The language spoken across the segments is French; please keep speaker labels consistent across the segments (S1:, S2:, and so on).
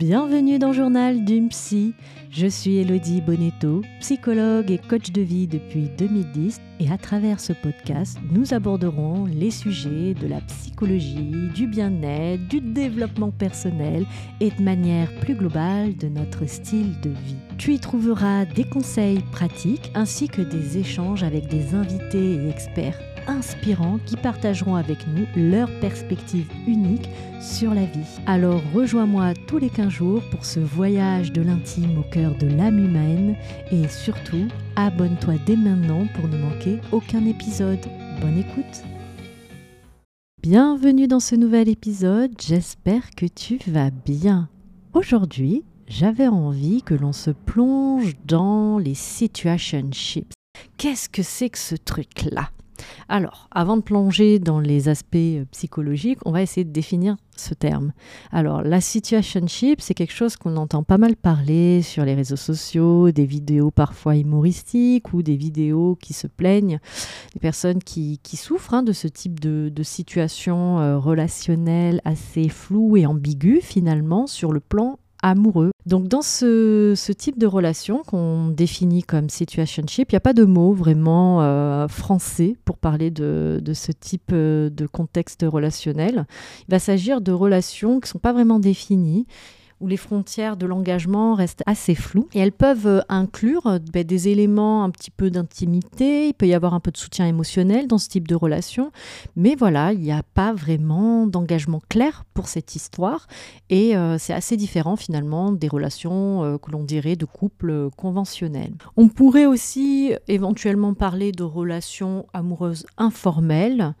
S1: Bienvenue dans Journal d'une psy. Je suis Elodie Bonetto, psychologue et coach de vie depuis 2010 et à travers ce podcast, nous aborderons les sujets de la psychologie, du bien-être, du développement personnel et de manière plus globale de notre style de vie. Tu y trouveras des conseils pratiques ainsi que des échanges avec des invités et experts inspirants qui partageront avec nous leur perspective unique sur la vie. Alors rejoins-moi tous les 15 jours pour ce voyage de l'intime au cœur de l'âme humaine et surtout, abonne-toi dès maintenant pour ne manquer aucun épisode. Bonne écoute Bienvenue dans ce nouvel épisode, j'espère que tu vas bien. Aujourd'hui, j'avais envie que l'on se plonge dans les situationships. Qu'est-ce que c'est que ce truc-là? Alors, avant de plonger dans les aspects euh, psychologiques, on va essayer de définir ce terme. Alors, la situationship, c'est quelque chose qu'on entend pas mal parler sur les réseaux sociaux, des vidéos parfois humoristiques ou des vidéos qui se plaignent, des personnes qui, souffrent hein, de ce type de, situation euh, relationnelle assez floue et ambiguë finalement sur le plan amoureux. Donc dans ce, type de relation qu'on définit comme situationship, il n'y a pas de mot vraiment euh, français pour parler de, ce type euh, de contexte relationnel. Il va s'agir de relations qui ne sont pas vraiment définies où les frontières de l'engagement restent assez floues. Et elles peuvent euh, inclure euh, ben, des éléments un petit peu d'intimité, il peut y avoir un peu de soutien émotionnel dans ce type de relation, mais voilà, il n'y a pas vraiment d'engagement clair pour cette histoire. Et euh, c'est assez différent finalement des relations que l'on dirait de couple conventionnels. On pourrait aussi éventuellement parler de relations amoureuses informelles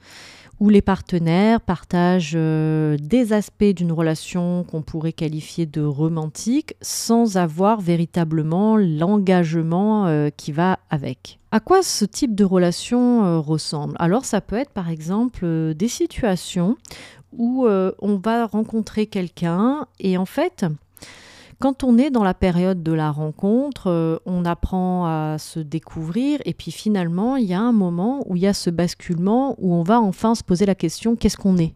S1: où les partenaires partagent euh, des aspects d'une relation qu'on pourrait qualifier de romantique sans avoir véritablement l'engagement euh, qui va avec. À quoi ce type de relation euh, ressemble? Alors ça peut être par exemple des situations où on va rencontrer quelqu'un et en fait quand on est dans la période de la rencontre, euh, on apprend à se découvrir et puis finalement, il y a un moment où il y a ce basculement où on va enfin se poser la question qu'est-ce qu'on est?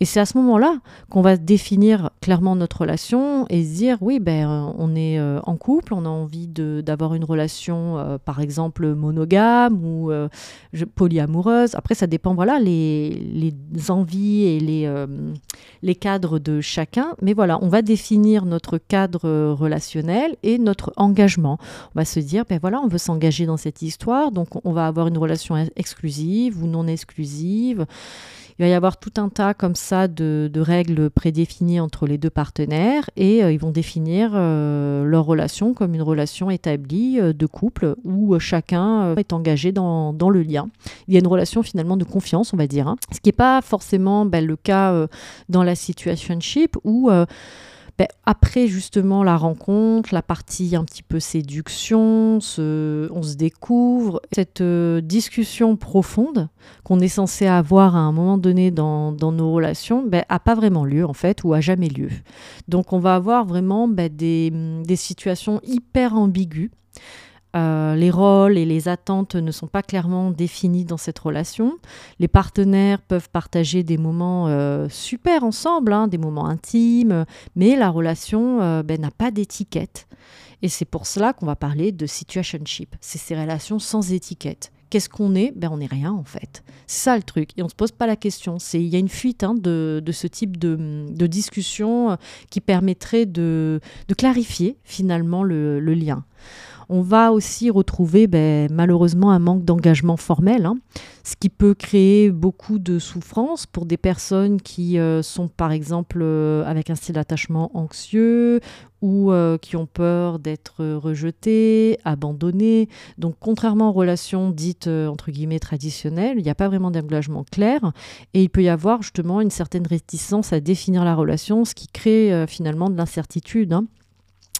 S1: Et c'est à ce moment-là qu'on va définir clairement notre relation et se dire oui, ben, euh, on est euh, en couple, on a envie d'avoir une relation, euh, par exemple, monogame ou polyamoureuse. Après, ça dépend, voilà, les, les envies et les, les cadres de chacun. Mais voilà, on va définir notre cadre relationnel et notre engagement. On va se dire, ben voilà, on veut s'engager dans cette histoire, donc on va avoir une relation exclusive ou non exclusive. Il va y avoir tout un tas comme ça de, règles prédéfinies entre les deux partenaires et euh, ils vont définir euh, leur relation comme une relation établie euh, de couple où chacun est engagé dans, le lien. Il y a une relation finalement de confiance, on va dire. Hein. Ce qui n'est pas forcément ben, le cas dans la situationship où ben, après justement la rencontre, la partie un petit peu séduction, on se découvre, cette euh, discussion profonde qu'on est censé avoir à un moment donné dans, nos relations, ben, a pas vraiment lieu en fait ou a jamais lieu. Donc on va avoir vraiment ben, des, des situations hyper ambiguës euh, les rôles et les attentes ne sont pas clairement définis dans cette relation. Les partenaires peuvent partager des moments euh, super ensemble, hein, des moments intimes, mais la relation euh, ben, n'a pas d'étiquette. Et c'est pour cela qu'on va parler de situationship. C'est ces relations sans étiquette. Qu'est-ce qu'on est? Ben on n'est rien en fait. C'est ça le truc. Et on ne se pose pas la question. Il y a une fuite hein, de, ce type de, discussion qui permettrait de, clarifier finalement le lien. On va aussi retrouver ben, malheureusement un manque d'engagement formel, hein, ce qui peut créer beaucoup de souffrance pour des personnes qui euh, sont par exemple euh, avec un style d'attachement anxieux ou euh, qui ont peur d'être rejetées, abandonnées. Donc contrairement aux relations dites entre guillemets traditionnelles, il n'y a pas vraiment d'engagement clair et il peut y avoir justement une certaine réticence à définir la relation, ce qui crée finalement de l'incertitude. Hein.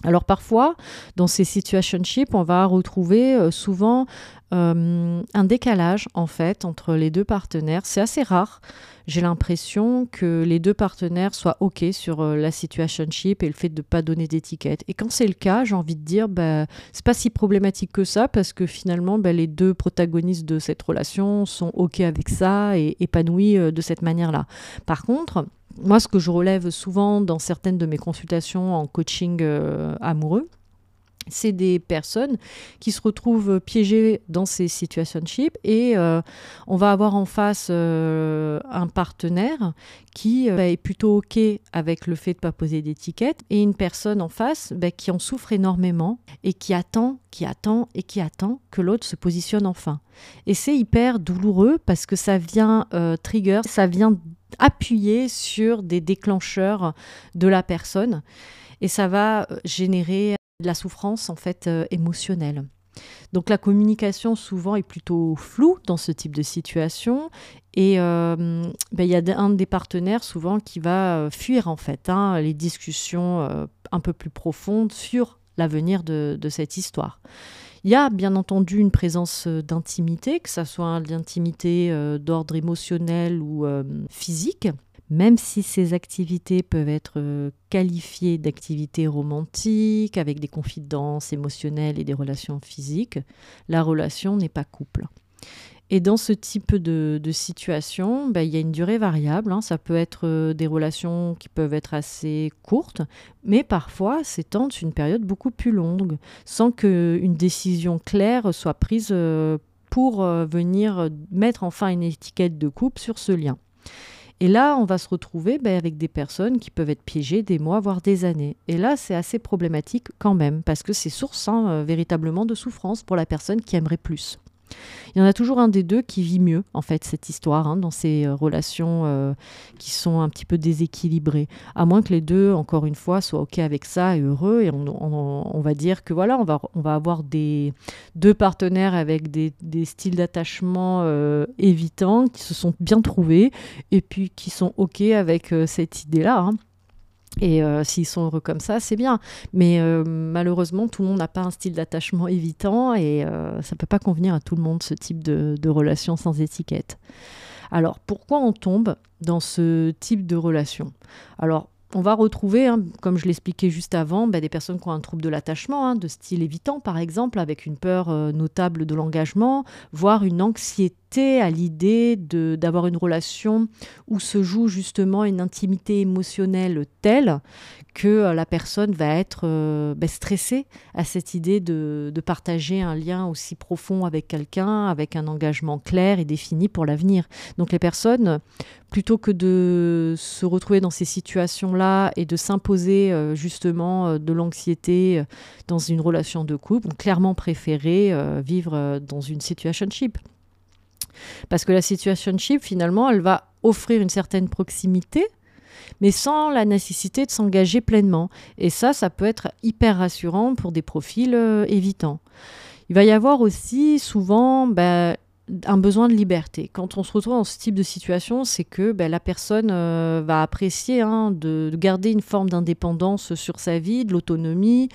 S1: Alors parfois, dans ces situationships, on va retrouver euh, souvent euh, un décalage en fait entre les deux partenaires. C'est assez rare. J'ai l'impression que les deux partenaires soient OK sur euh, la situationship et le fait de ne pas donner d'étiquette. Et quand c'est le cas, j'ai envie de dire, bah, c'est pas si problématique que ça parce que finalement, bah, les deux protagonistes de cette relation sont OK avec ça et épanouis de cette manière-là. Par contre, moi, ce que je relève souvent dans certaines de mes consultations en coaching amoureux, c'est des personnes qui se retrouvent piégées dans ces situationships et euh, on va avoir en face euh, un partenaire qui euh, est plutôt OK avec le fait de ne pas poser d'étiquette et une personne en face bah, qui en souffre énormément et qui attend, qui attend et qui attend que l'autre se positionne enfin. Et c'est hyper douloureux parce que ça vient trigger, ça vient appuyer sur des déclencheurs de la personne et ça va générer de la souffrance en fait euh, émotionnelle. Donc la communication souvent est plutôt floue dans ce type de situation et euh, ben, il y a un des partenaires souvent qui va euh, fuir en fait hein, les discussions un peu plus profondes sur l'avenir de, cette histoire. Il y a bien entendu une présence d'intimité, que ce soit l'intimité d'ordre émotionnel ou physique même si ces activités peuvent être euh, qualifiées d'activités romantiques, avec des confidences émotionnelles et des relations physiques, la relation n'est pas couple. Et dans ce type de, situation, ben, il y a une durée variable. Hein. Ça peut être euh, des relations qui peuvent être assez courtes, mais parfois s'étendent une période beaucoup plus longue, sans qu'une décision claire soit prise euh, pour venir mettre enfin une étiquette de couple sur ce lien. Et là, on va se retrouver ben, avec des personnes qui peuvent être piégées des mois, voire des années. Et là, c'est assez problématique quand même, parce que c'est source hein, euh, véritablement de souffrance pour la personne qui aimerait plus. Il y en a toujours un des deux qui vit mieux, en fait, cette histoire, hein, dans ces euh, relations euh, qui sont un petit peu déséquilibrées. À moins que les deux, encore une fois, soient OK avec ça et heureux. Et on, va dire que voilà, on va, on va avoir des deux partenaires avec des, styles d'attachement euh, évitants, qui se sont bien trouvés et puis qui sont OK avec cette idée-là. Hein. Et euh, s'ils sont heureux comme ça, c'est bien. Mais euh, malheureusement, tout le monde n'a pas un style d'attachement évitant et euh, ça ne peut pas convenir à tout le monde, ce type de, relation sans étiquette. Alors, pourquoi on tombe dans ce type de relation? Alors, on va retrouver, hein, comme je l'expliquais juste avant, bah, des personnes qui ont un trouble de l'attachement, hein, de style évitant par exemple, avec une peur notable de l'engagement, voire une anxiété à l'idée d'avoir une relation où se joue justement une intimité émotionnelle telle que euh, la personne va être euh, ben, stressée à cette idée de, partager un lien aussi profond avec quelqu'un, avec un engagement clair et défini pour l'avenir. Donc les personnes, plutôt que de se retrouver dans ces situations-là et de s'imposer euh, justement de l'anxiété dans une relation de couple, ont clairement préféré vivre dans une situationship. Parce que la situationship, finalement, elle va offrir une certaine proximité, mais sans la nécessité de s'engager pleinement. Et ça, ça peut être hyper rassurant pour des profils euh, évitants. Il va y avoir aussi souvent ben, un besoin de liberté. Quand on se retrouve dans ce type de situation, c'est que ben, la personne euh, va apprécier hein, de, garder une forme d'indépendance sur sa vie, de l'autonomie,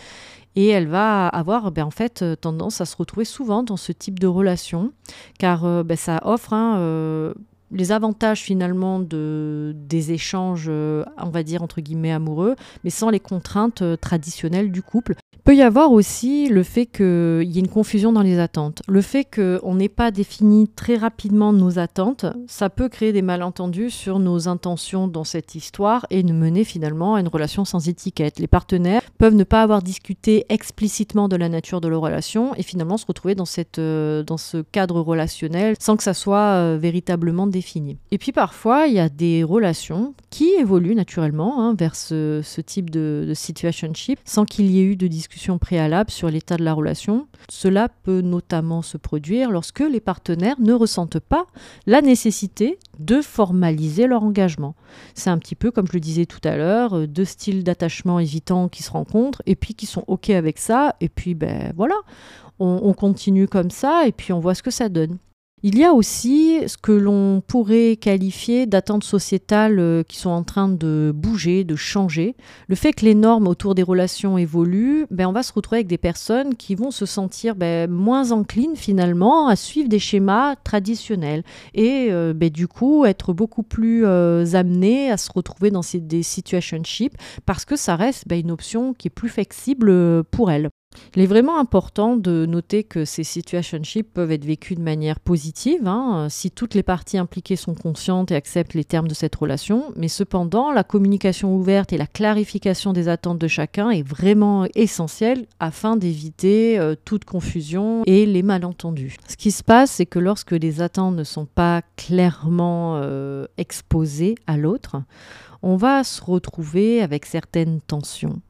S1: et elle va avoir ben, en fait euh, tendance à se retrouver souvent dans ce type de relation, car ben, ça offre hein, les avantages finalement de, des échanges, euh, on va dire entre guillemets amoureux, mais sans les contraintes euh, traditionnelles du couple peut y avoir aussi le fait qu'il y ait une confusion dans les attentes. Le fait qu'on n'ait pas défini très rapidement nos attentes, ça peut créer des malentendus sur nos intentions dans cette histoire et nous mener finalement à une relation sans étiquette. Les partenaires peuvent ne pas avoir discuté explicitement de la nature de leur relation et finalement se retrouver dans, cette, euh, dans ce cadre relationnel sans que ça soit euh, véritablement défini. Et puis parfois, il y a des relations qui évoluent naturellement hein, vers ce, type de, de situationship sans qu'il y ait eu de discussion préalable sur l'état de la relation. Cela peut notamment se produire lorsque les partenaires ne ressentent pas la nécessité de formaliser leur engagement. C'est un petit peu, comme je le disais tout à l'heure, euh, deux styles d'attachement évitants qui se rencontrent et puis qui sont OK avec ça. Et puis, ben voilà, on continue comme ça et puis on voit ce que ça donne. Il y a aussi ce que l'on pourrait qualifier d'attentes sociétales euh, qui sont en train de bouger, de changer. Le fait que les normes autour des relations évoluent, ben on va se retrouver avec des personnes qui vont se sentir ben, moins enclines finalement à suivre des schémas traditionnels et euh, ben, du coup être beaucoup plus euh, amenées à se retrouver dans des situationships parce que ça reste ben, une option qui est plus flexible pour elles. Il est vraiment important de noter que ces situationships peuvent être vécus de manière positive hein, si toutes les parties impliquées sont conscientes et acceptent les termes de cette relation. Mais cependant, la communication ouverte et la clarification des attentes de chacun est vraiment essentielle afin d'éviter euh, toute confusion et les malentendus. Ce qui se passe, c'est que lorsque les attentes ne sont pas clairement euh, exposées à l'autre, on va se retrouver avec certaines tensions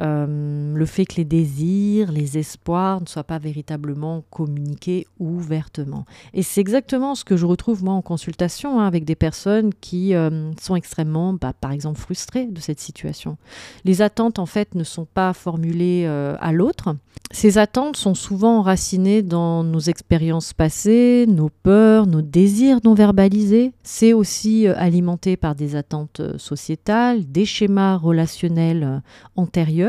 S1: euh, le fait que les désirs, les espoirs ne soient pas véritablement communiqués ouvertement. Et c'est exactement ce que je retrouve moi en consultation hein, avec des personnes qui euh, sont extrêmement, bah, par exemple, frustrées de cette situation. Les attentes, en fait, ne sont pas formulées euh, à l'autre. Ces attentes sont souvent enracinées dans nos expériences passées, nos peurs, nos désirs non verbalisés. C'est aussi alimenté par des attentes sociétales, des schémas relationnels antérieurs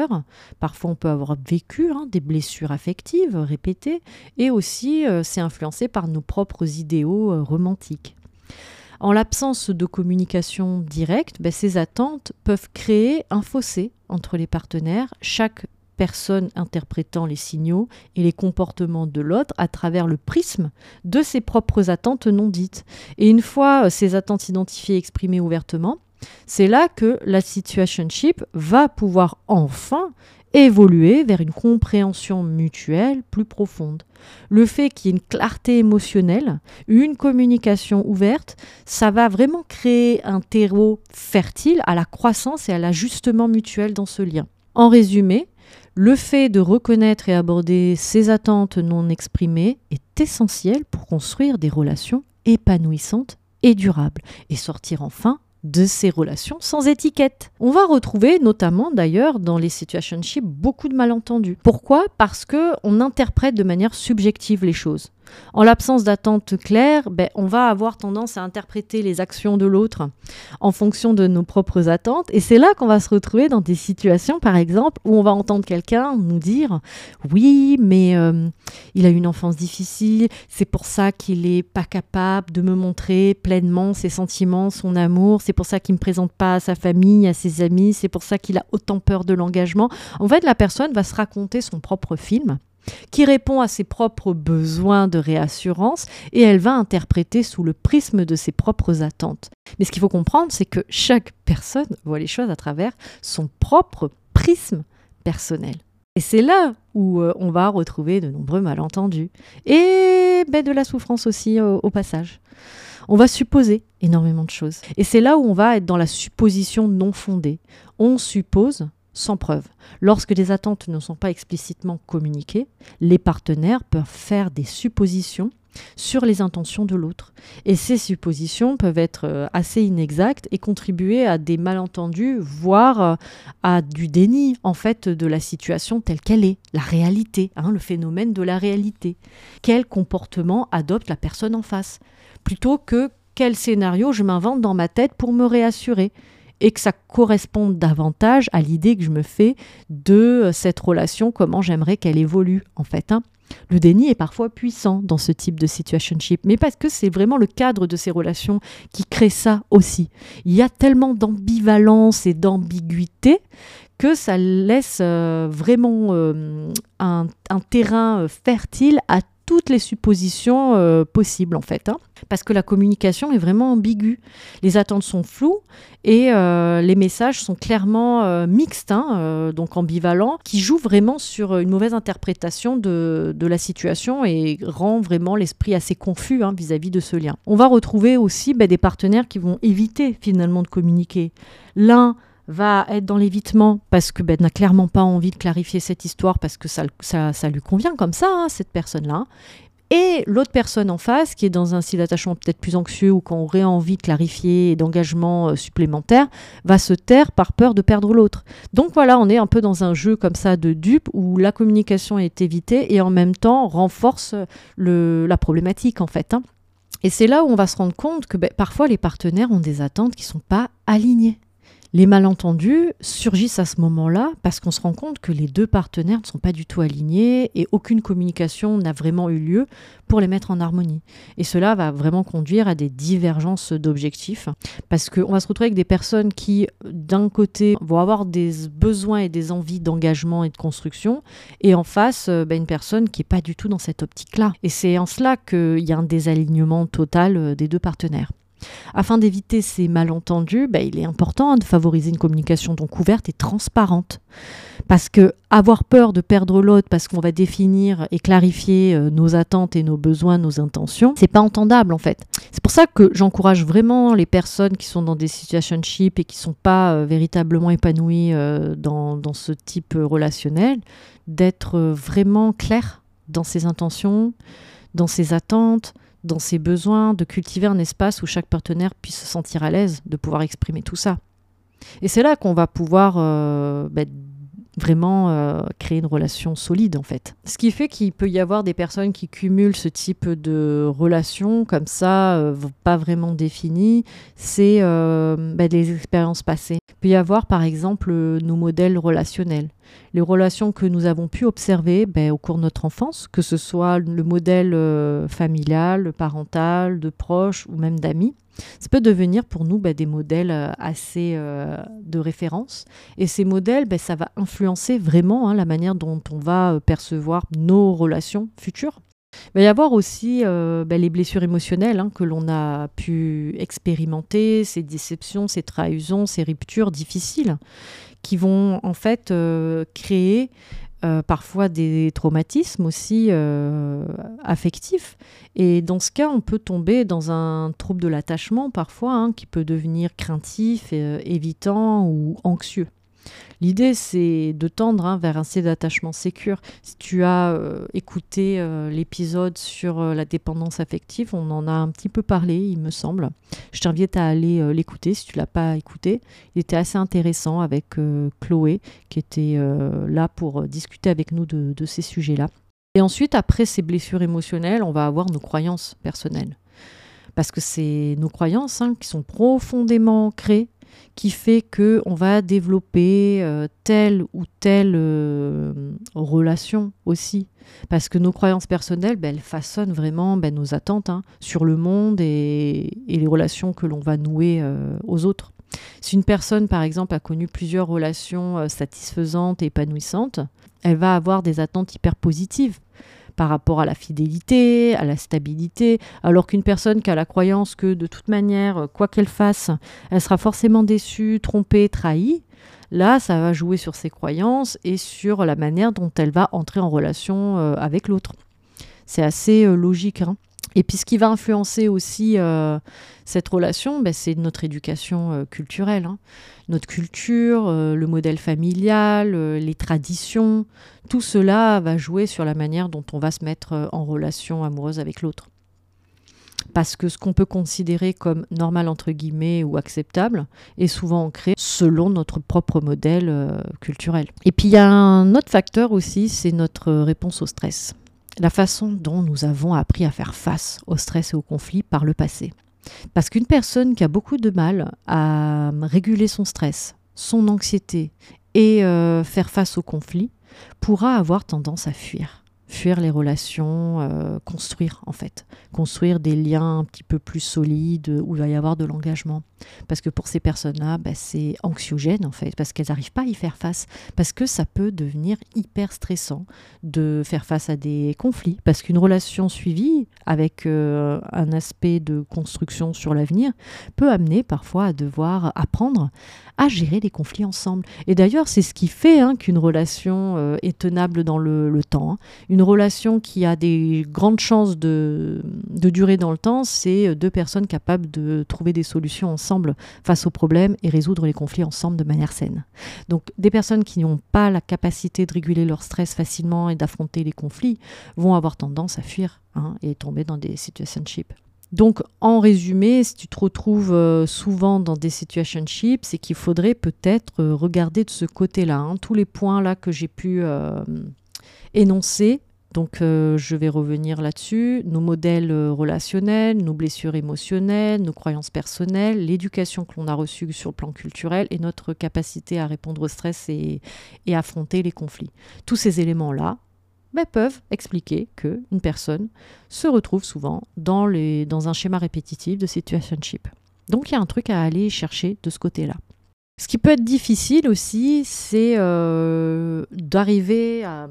S1: Parfois, on peut avoir vécu hein, des blessures affectives répétées et aussi euh, c'est influencé par nos propres idéaux euh, romantiques. En l'absence de communication directe, ben, ces attentes peuvent créer un fossé entre les partenaires, chaque personne interprétant les signaux et les comportements de l'autre à travers le prisme de ses propres attentes non dites. Et une fois euh, ces attentes identifiées et exprimées ouvertement, c'est là que la situationship va pouvoir enfin évoluer vers une compréhension mutuelle plus profonde. Le fait qu'il y ait une clarté émotionnelle, une communication ouverte, ça va vraiment créer un terreau fertile à la croissance et à l'ajustement mutuel dans ce lien. En résumé, le fait de reconnaître et aborder ces attentes non exprimées est essentiel pour construire des relations épanouissantes et durables et sortir enfin de ces relations sans étiquette. On va retrouver notamment d'ailleurs dans les situationships beaucoup de malentendus. Pourquoi? Parce que on interprète de manière subjective les choses. En l'absence d'attente claire, ben, on va avoir tendance à interpréter les actions de l'autre en fonction de nos propres attentes. Et c'est là qu'on va se retrouver dans des situations, par exemple, où on va entendre quelqu'un nous dire Oui, mais euh, il a une enfance difficile, c'est pour ça qu'il n'est pas capable de me montrer pleinement ses sentiments, son amour, c'est pour ça qu'il ne me présente pas à sa famille, à ses amis, c'est pour ça qu'il a autant peur de l'engagement. En fait, la personne va se raconter son propre film qui répond à ses propres besoins de réassurance et elle va interpréter sous le prisme de ses propres attentes. Mais ce qu'il faut comprendre, c'est que chaque personne voit les choses à travers son propre prisme personnel. Et c'est là où euh, on va retrouver de nombreux malentendus et ben, de la souffrance aussi au passage. On va supposer énormément de choses. Et c'est là où on va être dans la supposition non fondée. On suppose sans preuve. Lorsque les attentes ne sont pas explicitement communiquées, les partenaires peuvent faire des suppositions sur les intentions de l'autre. Et ces suppositions peuvent être euh, assez inexactes et contribuer à des malentendus, voire euh, à du déni en fait de la situation telle qu'elle est, la réalité, hein, le phénomène de la réalité. Quel comportement adopte la personne en face, plutôt que quel scénario je m'invente dans ma tête pour me réassurer? Et que ça corresponde davantage à l'idée que je me fais de euh, cette relation, comment j'aimerais qu'elle évolue en fait. Hein. Le déni est parfois puissant dans ce type de situationship, mais parce que c'est vraiment le cadre de ces relations qui crée ça aussi. Il y a tellement d'ambivalence et d'ambiguïté que ça laisse euh, vraiment euh, un, un, terrain fertile à toutes les suppositions euh, possibles en fait. Hein. parce que la communication est vraiment ambiguë. Les attentes sont floues et euh, les messages sont clairement euh, mixtes, hein, donc ambivalents, qui jouent vraiment sur une mauvaise interprétation de, la situation et rend vraiment l'esprit assez confus hein, vis-à-vis de ce lien. On va retrouver aussi bah, des partenaires qui vont éviter finalement de communiquer. L'un va être dans l'évitement parce que ben, n'a clairement pas envie de clarifier cette histoire parce que ça, ça, lui convient comme ça, hein, cette personne-là. Et l'autre personne en face, qui est dans un style d'attachement peut-être plus anxieux ou qui aurait envie de clarifier et d'engagement euh, supplémentaire, va se taire par peur de perdre l'autre. Donc voilà, on est un peu dans un jeu comme ça de dupe où la communication est évitée et en même temps renforce le, la problématique en fait. Hein. Et c'est là où on va se rendre compte que ben, parfois les partenaires ont des attentes qui ne sont pas alignées Les malentendus surgissent à ce moment-là parce qu'on se rend compte que les deux partenaires ne sont pas du tout alignés et aucune communication n'a vraiment eu lieu pour les mettre en harmonie. Et cela va vraiment conduire à des divergences d'objectifs parce qu'on va se retrouver avec des personnes qui, d'un côté, vont avoir des besoins et des envies d'engagement et de construction et en face, euh, bah, une personne qui n'est pas du tout dans cette optique-là. Et c'est en cela qu'il y a un désalignement total euh, des deux partenaires. Afin d'éviter ces malentendus, bah, il est important de favoriser une communication donc ouverte et transparente. Parce que avoir peur de perdre l'autre parce qu'on va définir et clarifier euh, nos attentes et nos besoins, nos intentions, c'est pas entendable en fait. C'est pour ça que j'encourage vraiment les personnes qui sont dans des situationships et qui sont pas euh, véritablement épanouies euh, dans, dans, ce type relationnel, d'être vraiment clair dans ses intentions, dans ses attentes, dans ses besoins, de cultiver un espace où chaque partenaire puisse se sentir à l'aise de pouvoir exprimer tout ça. Et c'est là qu'on va pouvoir euh, bah, vraiment euh, créer une relation solide en fait. Ce qui fait qu'il peut y avoir des personnes qui cumulent ce type de relations comme ça, euh, pas vraiment définies, c'est bah, des expériences passées. Il peut y avoir par exemple nos modèles relationnels les relations que nous avons pu observer ben, au cours de notre enfance, que ce soit le modèle euh, familial, parental, de proches ou même d'amis. Ça peut devenir pour nous ben, des modèles euh, assez euh, de référence. Et ces modèles, ben, ça va influencer vraiment hein, la manière dont on va percevoir nos relations futures. Il va y avoir aussi les blessures émotionnelles hein, que l'on a pu expérimenter, ces déceptions, ces trahisons, ces ruptures difficiles qui vont en fait euh, créer euh, parfois des traumatismes aussi euh, affectifs. Et dans ce cas, on peut tomber dans un trouble de l'attachement parfois, hein, qui peut devenir craintif, évitant ou anxieux. L'idée, c'est de tendre hein, vers un state d'attachement sécure. Si tu as euh, écouté euh, l'épisode sur euh, la dépendance affective, on en a un petit peu parlé, il me semble. Je t'invite à aller l'écouter si tu l'as pas écouté. Il était assez intéressant avec Chloé, qui était là pour discuter avec nous de, ces sujets-là. Et ensuite, après ces blessures émotionnelles, on va avoir nos croyances personnelles. Parce que c'est nos croyances hein, qui sont profondément ancrées qui fait que on va développer euh, telle ou telle euh, relation aussi. Parce que nos croyances personnelles, ben, elles façonnent vraiment ben, nos attentes hein, sur le monde et, les relations que l'on va nouer euh, aux autres. Si une personne, par exemple, a connu plusieurs relations satisfaisantes et épanouissantes, elle va avoir des attentes hyper positives par rapport à la fidélité, à la stabilité, alors qu'une personne qui a la croyance que de toute manière, quoi qu'elle fasse, elle sera forcément déçue, trompée, trahie, là, ça va jouer sur ses croyances et sur la manière dont elle va entrer en relation euh, avec l'autre. C'est assez euh, logique. Hein. Et puis ce qui va influencer aussi euh, cette relation, ben, c'est notre éducation euh, culturelle. Hein. Notre culture, euh, le modèle familial, les traditions, tout cela va jouer sur la manière dont on va se mettre en relation amoureuse avec l'autre. Parce que ce qu'on peut considérer comme normal entre guillemets ou acceptable est souvent ancré selon notre propre modèle culturel. Et puis il y a un autre facteur aussi, c'est notre réponse au stress la façon dont nous avons appris à faire face au stress et au conflit par le passé. Parce qu'une personne qui a beaucoup de mal à réguler son stress, son anxiété et euh, faire face au conflit pourra avoir tendance à fuir fuir les relations, euh, construire en fait, construire des liens un petit peu plus solides où il va y avoir de l'engagement. Parce que pour ces personnes-là, bah, c'est anxiogène en fait, parce qu'elles n'arrivent pas à y faire face, parce que ça peut devenir hyper stressant de faire face à des conflits, parce qu'une relation suivie avec euh, un aspect de construction sur l'avenir peut amener parfois à devoir apprendre à gérer les conflits ensemble. Et d'ailleurs, c'est ce qui fait hein, qu'une relation euh, est tenable dans le, temps. Hein. Une relation qui a des grandes chances de, de durer dans le temps, c'est deux personnes capables de trouver des solutions ensemble face aux problèmes et résoudre les conflits ensemble de manière saine. Donc des personnes qui n'ont pas la capacité de réguler leur stress facilement et d'affronter les conflits vont avoir tendance à fuir hein, et tomber dans des situationships. Donc, en résumé, si tu te retrouves euh, souvent dans des situationships, c'est qu'il faudrait peut-être euh, regarder de ce côté-là. Hein. tous les points là que j'ai pu euh, énoncer Donc je vais revenir là-dessus. Nos modèles relationnels, nos blessures émotionnelles, nos croyances personnelles, l'éducation que l'on a reçue sur le plan culturel et notre capacité à répondre au stress et, affronter les conflits. Tous ces éléments-là ben, peuvent expliquer qu'une personne se retrouve souvent dans, les, dans un schéma répétitif de situationship. Donc il y a un truc à aller chercher de ce côté-là. Ce qui peut être difficile aussi, c'est euh, d'arriver à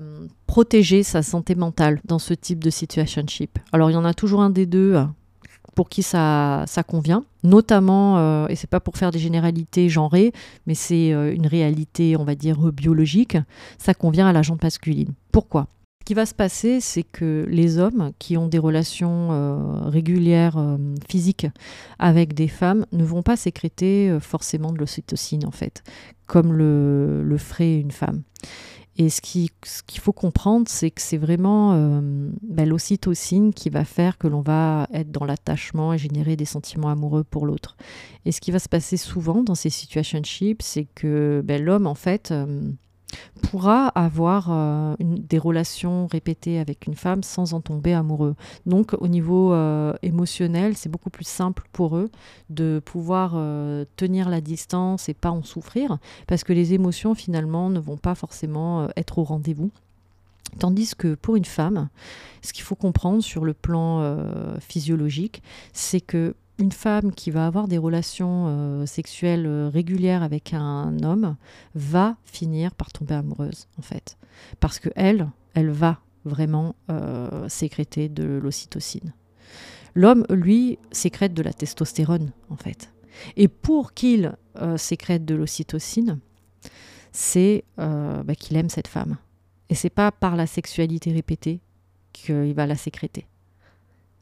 S1: protéger sa santé mentale dans ce type de situationship. Alors il y en a toujours un des deux hein, pour qui ça, ça convient, notamment, euh, et c'est pas pour faire des généralités genrées, mais c'est euh, une réalité, on va dire, biologique, ça convient à la jante masculine. Pourquoi? Qui va se passer, c'est que les hommes qui ont des relations euh, régulières euh, physiques avec des femmes ne vont pas sécréter euh, forcément de l'ocytocine, en fait, comme le, le ferait une femme. Et ce qu'il faut comprendre, c'est que c'est vraiment ben, l'ocytocine qui va faire que l'on va être dans l'attachement et générer des sentiments amoureux pour l'autre. Et ce qui va se passer souvent dans ces situationships, c'est que ben, l'homme, en fait, pourra avoir euh, des relations répétées avec une femme sans en tomber amoureux. Donc au niveau euh, émotionnel, c'est beaucoup plus simple pour eux de pouvoir euh, tenir la distance et pas en souffrir, parce que les émotions finalement ne vont pas forcément être au rendez-vous. Tandis que pour une femme, ce qu'il faut comprendre sur le plan physiologique, c'est que une femme qui va avoir des relations euh, sexuelles euh, régulières avec un homme va finir par tomber amoureuse, en fait. Parce que elle, elle va vraiment euh, sécréter de l'ocytocine. L'homme, lui, sécrète de la testostérone, en fait. Et pour qu'il sécrète de l'ocytocine, c'est bah, qu'il aime cette femme. Et c'est pas par la sexualité répétée qu'il va la sécréter.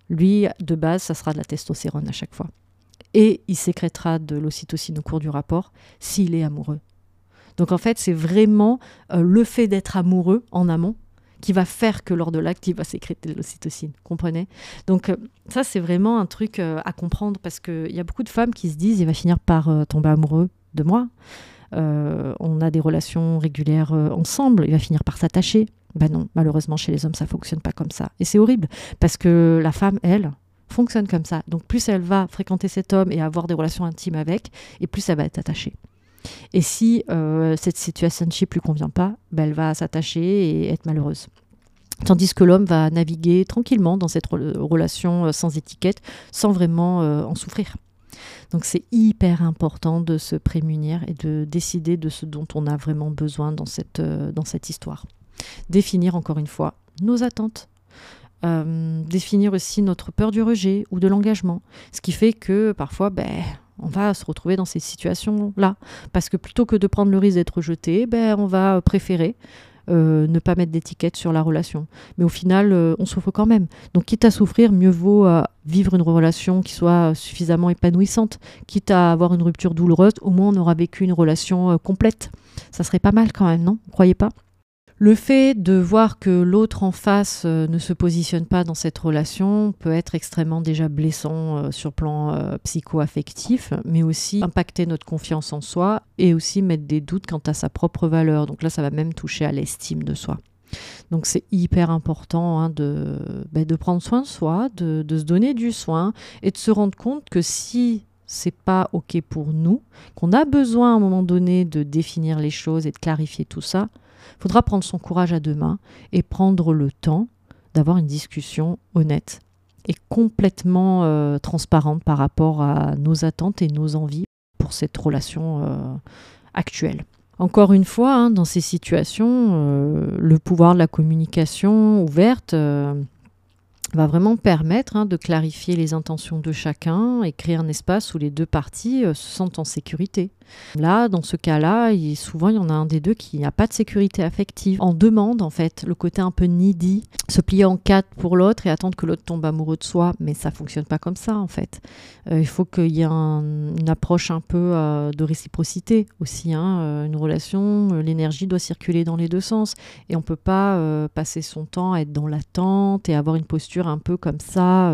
S1: Lui, de base, ça sera de la testostérone à chaque fois. Et il sécrétera de l'ocytocine au cours du rapport s'il est amoureux. Donc en fait, c'est vraiment euh, le fait d'être amoureux en amont qui va faire que lors de l'acte, il va sécréter de l'ocytocine. Comprenez? Donc euh, ça, c'est vraiment un truc euh, à comprendre parce qu'il y a beaucoup de femmes qui se disent, il va finir par tomber amoureux de moi. on a des relations régulières ensemble, il va finir par s'attacher. Ben non, malheureusement, chez les hommes, ça fonctionne pas comme ça. Et c'est horrible, parce que la femme, elle, fonctionne comme ça. Donc plus elle va fréquenter cet homme et avoir des relations intimes avec, et plus elle va être attachée. Et si euh, cette situation lui convient pas, ben elle va s'attacher et être malheureuse. Tandis que l'homme va naviguer tranquillement dans cette relation euh, sans étiquette, sans vraiment euh, en souffrir. Donc c'est hyper important de se prémunir et de décider de ce dont on a vraiment besoin dans cette, dans cette histoire. Définir encore une fois nos attentes. Euh, définir aussi notre peur du rejet ou de l'engagement. Ce qui fait que parfois, ben, on va se retrouver dans ces situations-là. Parce que plutôt que de prendre le risque d'être rejeté, ben, on va préférer euh, ne pas mettre d'étiquette sur la relation. Mais au final, euh, on souffre quand même. Donc, quitte à souffrir, mieux vaut vivre une relation qui soit suffisamment épanouissante. Quitte à avoir une rupture douloureuse, au moins on aura vécu une relation complète. Ça serait pas mal quand même, non? Vous croyez pas? Le fait de voir que l'autre en face euh, ne se positionne pas dans cette relation peut être extrêmement déjà blessant euh, sur plan euh, psycho-affectif, mais aussi impacter notre confiance en soi et aussi mettre des doutes quant à sa propre valeur. Donc là, ça va même toucher à l'estime de soi. Donc c'est hyper important hein, de, ben, de, prendre soin de soi, de, de se donner du soin et de se rendre compte que si c'est pas ok pour nous, qu'on a besoin à un moment donné de définir les choses et de clarifier tout ça, il faudra prendre son courage à deux mains et prendre le temps d'avoir une discussion honnête et complètement euh, transparente par rapport à nos attentes et nos envies pour cette relation euh, actuelle. Encore une fois, hein, dans ces situations, euh, le pouvoir de la communication ouverte va vraiment permettre hein, de clarifier les intentions de chacun et créer un espace où les deux parties se sentent en sécurité. Là, dans ce cas-là, souvent il y en a un des deux qui n'a pas de sécurité affective. En demande, en fait, le côté un peu needy, se plier en quatre pour l'autre et attendre que l'autre tombe amoureux de soi. Mais ça fonctionne pas comme ça, en fait. Euh, il faut qu'il y ait une approche un peu euh, de réciprocité aussi. Hein. Euh, une relation, l'énergie doit circuler dans les deux sens. Et on peut pas passer son temps à être dans l'attente et avoir une posture un peu comme ça,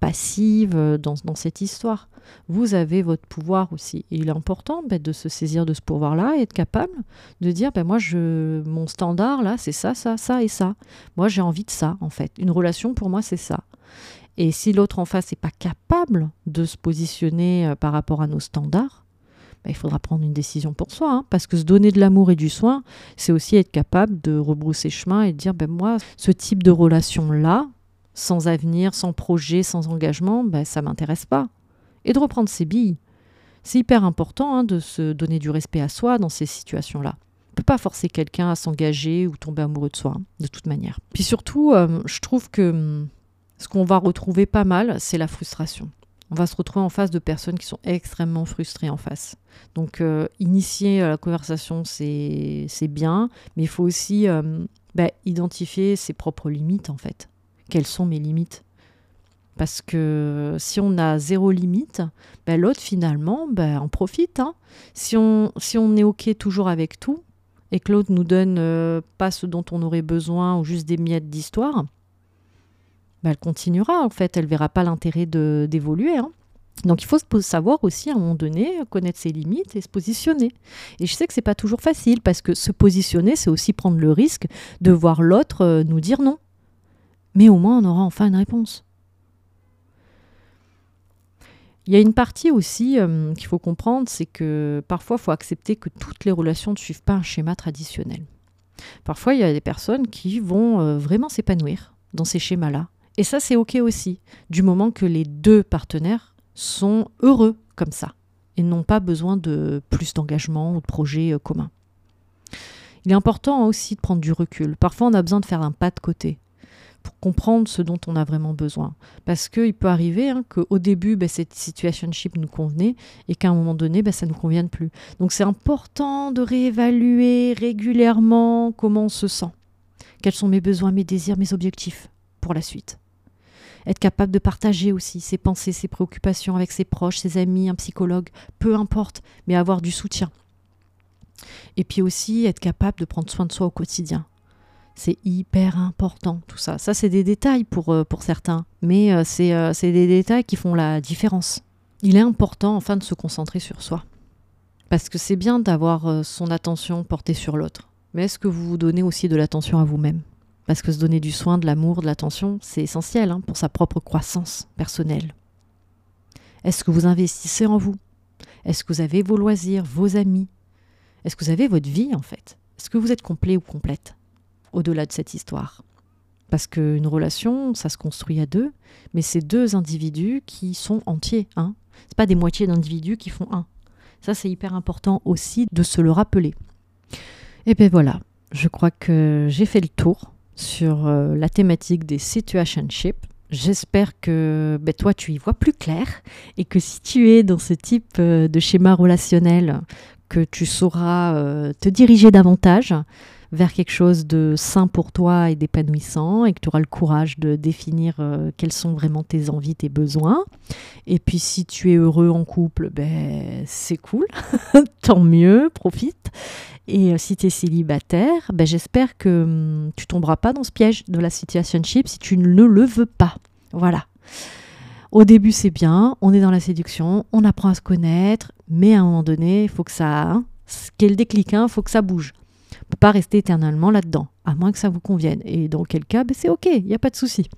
S1: passive dans cette histoire. Vous avez votre pouvoir aussi. Et il est important ben, de se saisir de ce pouvoir-là et être capable de dire ben, moi, mon standard, là, c'est ça, ça, ça et ça. Moi, j'ai envie de ça, en fait. Une relation, pour moi, c'est ça. Et si l'autre en face n'est pas capable de se positionner euh, par rapport à nos standards, ben, il faudra prendre une décision pour soi. Hein. parce que se donner de l'amour et du soin, c'est aussi être capable de rebrousser chemin et de dire ben, moi, ce type de relation-là, sans avenir, sans projet, sans engagement, ben, ça m'intéresse pas. Et de reprendre ses billes. C'est hyper important hein, de se donner du respect à soi dans ces situations-là. On ne peut pas forcer quelqu'un à s'engager ou tomber amoureux de soi, hein, de toute manière. Puis surtout, euh, je trouve que hum, ce qu'on va retrouver pas mal, c'est la frustration. On va se retrouver en face de personnes qui sont extrêmement frustrées en face. Donc, euh, initier la conversation, c'est bien, mais il faut aussi euh, bah, identifier ses propres limites, en fait. Quelles sont mes limites? Parce que si on a zéro limite, bah, l'autre, finalement, bah, en profite. Hein. Si, on, est OK toujours avec tout, et que l'autre nous donne pas ce dont on aurait besoin ou juste des miettes d'histoire, bah, elle continuera en fait, elle verra pas l'intérêt d'évoluer. Hein. Donc il faut savoir aussi à un moment donné connaître ses limites et se positionner. Et je sais que c'est pas toujours facile parce que se positionner, c'est aussi prendre le risque de voir l'autre euh, nous dire non. Mais au moins on aura enfin une réponse. Il y a une partie aussi euh, qu'il faut comprendre, c'est que parfois il faut accepter que toutes les relations ne suivent pas un schéma traditionnel. Parfois il y a des personnes qui vont euh, vraiment s'épanouir dans ces schémas-là et ça, c'est OK aussi, du moment que les deux partenaires sont heureux comme ça et n'ont pas besoin de plus d'engagement ou de projets euh, communs. Il est important aussi de prendre du recul. Parfois, on a besoin de faire un pas de côté pour comprendre ce dont on a vraiment besoin. Parce qu'il peut arriver hein, qu'au début, bah, cette situationship nous convenait et qu'à un moment donné, bah, ça ne nous convienne plus. Donc c'est important de réévaluer régulièrement comment on se sent. Quels sont mes besoins, mes désirs, mes objectifs pour la suite? Être capable de partager aussi ses pensées, ses préoccupations avec ses proches, ses amis, un psychologue, peu importe, mais avoir du soutien. Et puis aussi être capable de prendre soin de soi au quotidien. C'est hyper important tout ça. Ça, c'est des détails pour, euh, certains, mais euh, euh, c'est des détails qui font la différence. Il est important enfin de se concentrer sur soi. Parce que c'est bien d'avoir son attention portée sur l'autre. Mais est-ce que vous vous donnez aussi de l'attention à vous-même? Parce que se donner du soin, de l'amour, de l'attention, c'est essentiel hein, pour sa propre croissance personnelle. Est-ce que vous investissez en vous? Est-ce que vous avez vos loisirs, vos amis? Est-ce que vous avez votre vie en fait? Est-ce que vous êtes complet ou complète? Au-delà de cette histoire Parce qu'une relation, ça se construit à deux, mais c'est deux individus qui sont entiers. Hein c'est pas des moitiés d'individus qui font un. Ça, c'est hyper important aussi de se le rappeler. Et bien voilà, je crois que j'ai fait le tour sur euh, la thématique des situationships. J'espère que ben, toi, tu y vois plus clair et que si tu es dans ce type euh, de schéma relationnel, que tu sauras euh, te diriger davantage vers quelque chose de sain pour toi et d'épanouissant et que tu auras le courage de définir quelles sont vraiment tes envies, tes besoins. Et puis si tu es heureux en couple, ben, c'est cool, tant mieux, profite. Et euh, si tu es célibataire, ben j'espère que hum, tu tomberas pas dans ce piège de la situationship si tu ne le veux pas. Voilà. Au début, c'est bien, on est dans la séduction, on apprend à se connaître, mais à un moment donné, il faut que ça. Hein, déclic, il hein, faut que ça bouge. Ne peut pas rester éternellement là-dedans, à moins que ça vous convienne. Et dans quel cas, ben c'est OK, il n'y a pas de souci.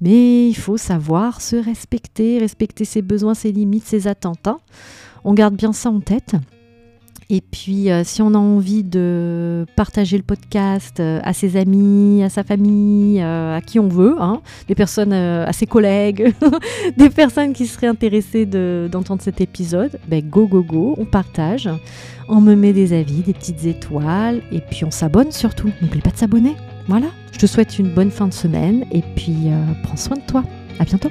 S1: Mais il faut savoir se respecter, respecter ses besoins, ses limites, ses attentes. Hein. On garde bien ça en tête. Et puis, euh, si on a envie de partager le podcast euh, à ses amis, à sa famille, euh, à qui on veut, hein, des personnes, à ses collègues, des personnes qui seraient intéressées d'entendre cet épisode, ben go, go, go, on partage, on me met des avis, des petites étoiles, et puis on s'abonne surtout. N'oublie pas de s'abonner. Voilà, je te souhaite une bonne fin de semaine, et puis prends soin de toi. À bientôt.